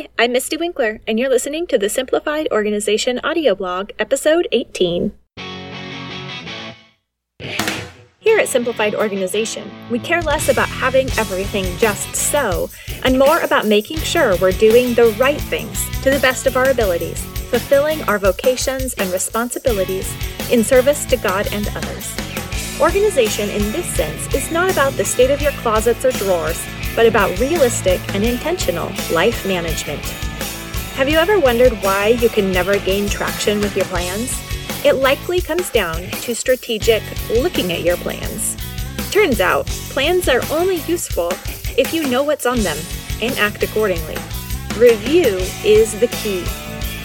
Hi, I'm Mystie Winckler, and you're listening to the Simplified Organization audio blog, episode 18. Here at Simplified Organization, we care less about having everything just so, and more about making sure we're doing the right things to the best of our abilities, fulfilling our vocations and responsibilities in service to God and others. Organization in this sense is not about the state of your closets or drawers but about realistic and intentional life management. Have you ever wondered why you can never gain traction with your plans? It likely comes down to strategic looking at your plans. Turns out, plans are only useful if you know what's on them and act accordingly. Review is the key.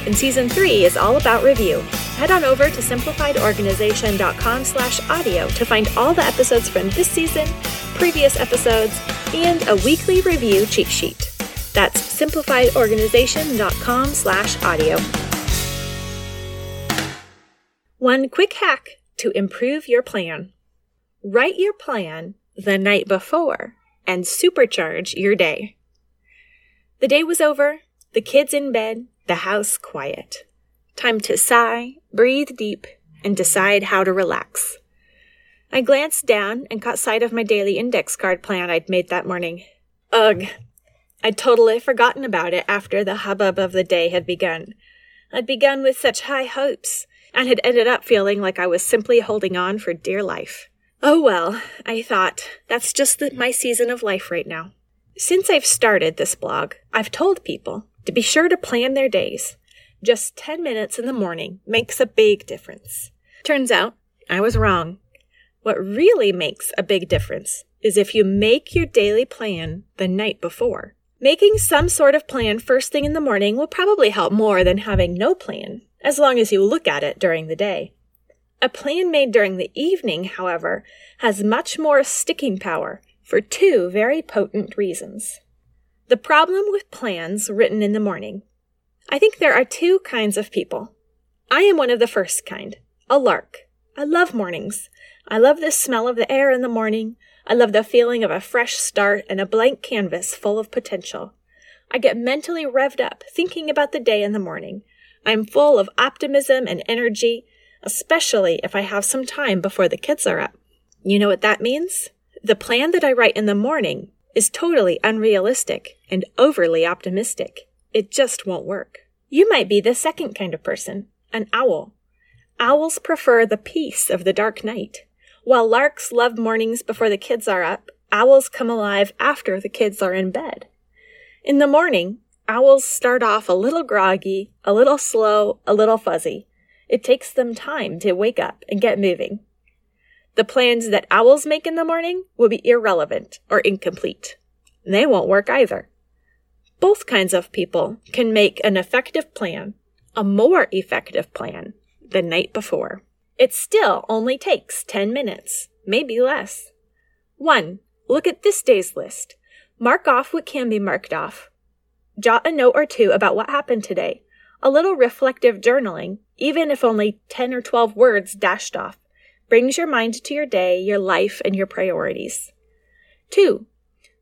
And season 3 is all about review. Head on over to simplifiedorganization.com slash audio to find all the episodes from this season, previous episodes, and a weekly review cheat sheet. That's simplifiedorganization.com slash audio. One quick hack to improve your plan. Write your plan the night before and supercharge your day. The day was over, the kids in bed, the house quiet. Time to sigh, breathe deep, and decide how to relax. I glanced down and caught sight of my daily index card plan I'd made that morning. Ugh! I'd totally forgotten about it after the hubbub of the day had begun. I'd begun with such high hopes, and had ended up feeling like I was simply holding on for dear life. Oh well, I thought, that's just the, my season of life right now. Since I've started this blog, I've told people to be sure to plan their days. Just 10 minutes in the morning makes a big difference. Turns out, I was wrong. What really makes a big difference is if you make your daily plan the night before. Making some sort of plan first thing in the morning will probably help more than having no plan, as long as you look at it during the day. A plan made during the evening, however, has much more sticking power for two very potent reasons. The problem with plans written in the morning. I think there are two kinds of people. I am one of the first kind, a lark. I love mornings. I love the smell of the air in the morning. I love the feeling of a fresh start and a blank canvas full of potential. I get mentally revved up thinking about the day in the morning. I'm full of optimism and energy, especially if I have some time before the kids are up. You know what that means? The plan that I write in the morning is totally unrealistic and overly optimistic. It just won't work. You might be the second kind of person, an owl. Owls prefer the peace of the dark night. While larks love mornings before the kids are up, owls come alive after the kids are in bed. In the morning, owls start off a little groggy, a little slow, a little fuzzy. It takes them time to wake up and get moving. The plans that owls make in the morning will be irrelevant or incomplete. They won't work either. Both kinds of people can make an effective plan, a more effective plan, the night before. It still only takes 10 minutes, maybe less. 1. Look at this day's list. Mark off what can be marked off. Jot a note or two about what happened today. A little reflective journaling, even if only 10 or 12 words dashed off, brings your mind to your day, your life, and your priorities. 2.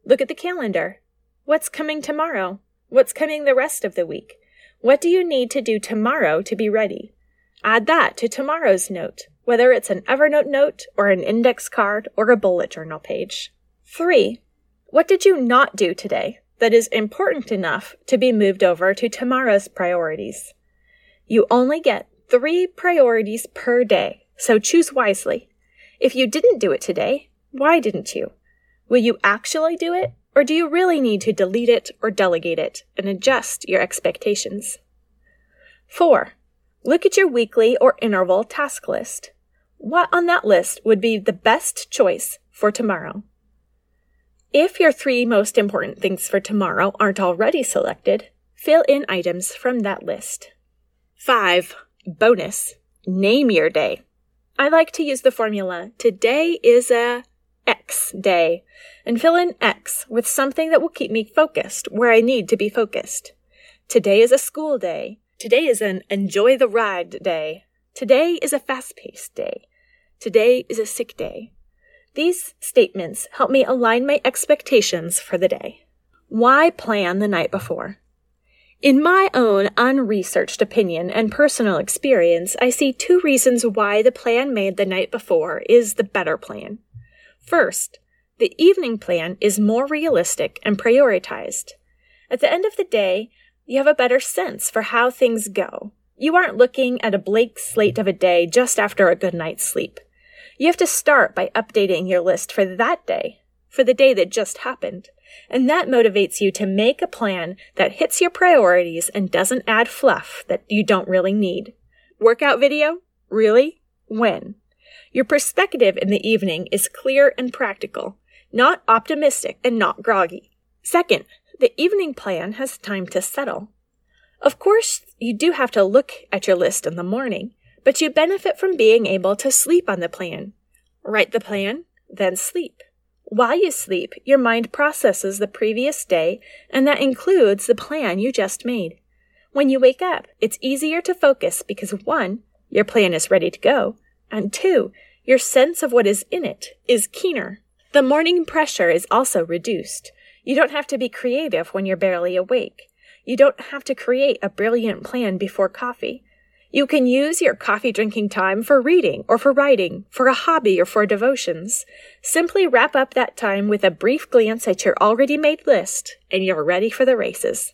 Look at the calendar. What's coming tomorrow? What's coming the rest of the week? What do you need to do tomorrow to be ready? Add that to tomorrow's note, whether it's an Evernote note or an index card or a bullet journal page. 3. What did you not do today that is important enough to be moved over to tomorrow's priorities? You only get three priorities per day, so choose wisely. If you didn't do it today, why didn't you? Will you actually do it, or do you really need to delete it or delegate it and adjust your expectations? 4. Look at your weekly or interval task list. What on that list would be the best choice for tomorrow? If your three most important things for tomorrow aren't already selected, fill in items from that list. 5. Bonus. Name your day. I like to use the formula today is a X day and fill in X with something that will keep me focused where I need to be focused. Today is a school day. Today is an enjoy the ride day. Today is a fast paced day. Today is a sick day. These statements help me align my expectations for the day. Why plan the night before? In my own unresearched opinion and personal experience, I see two reasons why the plan made the night before is the better plan. First, the evening plan is more realistic and prioritized. At the end of the day, you have a better sense for how things go. You aren't looking at a blank slate of a day just after a good night's sleep. You have to start by updating your list for that day, for the day that just happened. And that motivates you to make a plan that hits your priorities and doesn't add fluff that you don't really need. Workout video? Really? When? Your perspective in the evening is clear and practical, not optimistic and not groggy. Second, the evening plan has time to settle. Of course, you do have to look at your list in the morning, but you benefit from being able to sleep on the plan. Write the plan, then sleep. While you sleep, your mind processes the previous day, and that includes the plan you just made. When you wake up, it's easier to focus because one, your plan is ready to go, and two, your sense of what is in it is keener. The morning pressure is also reduced. You don't have to be creative when you're barely awake. You don't have to create a brilliant plan before coffee. You can use your coffee drinking time for reading or for writing, for a hobby or for devotions. Simply wrap up that time with a brief glance at your already made list, and you're ready for the races.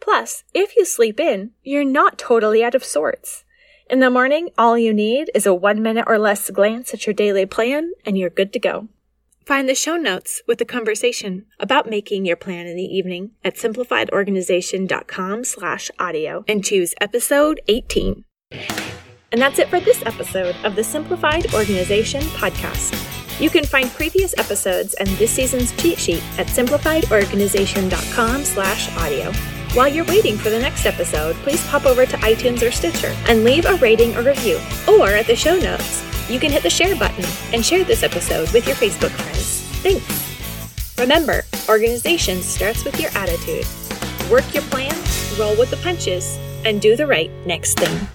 Plus, if you sleep in, you're not totally out of sorts. In the morning, all you need is a one minute or less glance at your daily plan, and you're good to go. Find the show notes with the conversation about making your plan in the evening at simplifiedorganization.com slash audio and choose episode 18. And that's it for this episode of the Simplified Organization podcast. You can find previous episodes and this season's cheat sheet at simplifiedorganization.com slash audio. While you're waiting for the next episode, please pop over to iTunes or Stitcher and leave a rating or review, or at the show notes you can hit the share button and share this episode with your Facebook friends. Thanks! Remember, organization starts with your attitude. Work your plan, roll with the punches, and do the right next thing.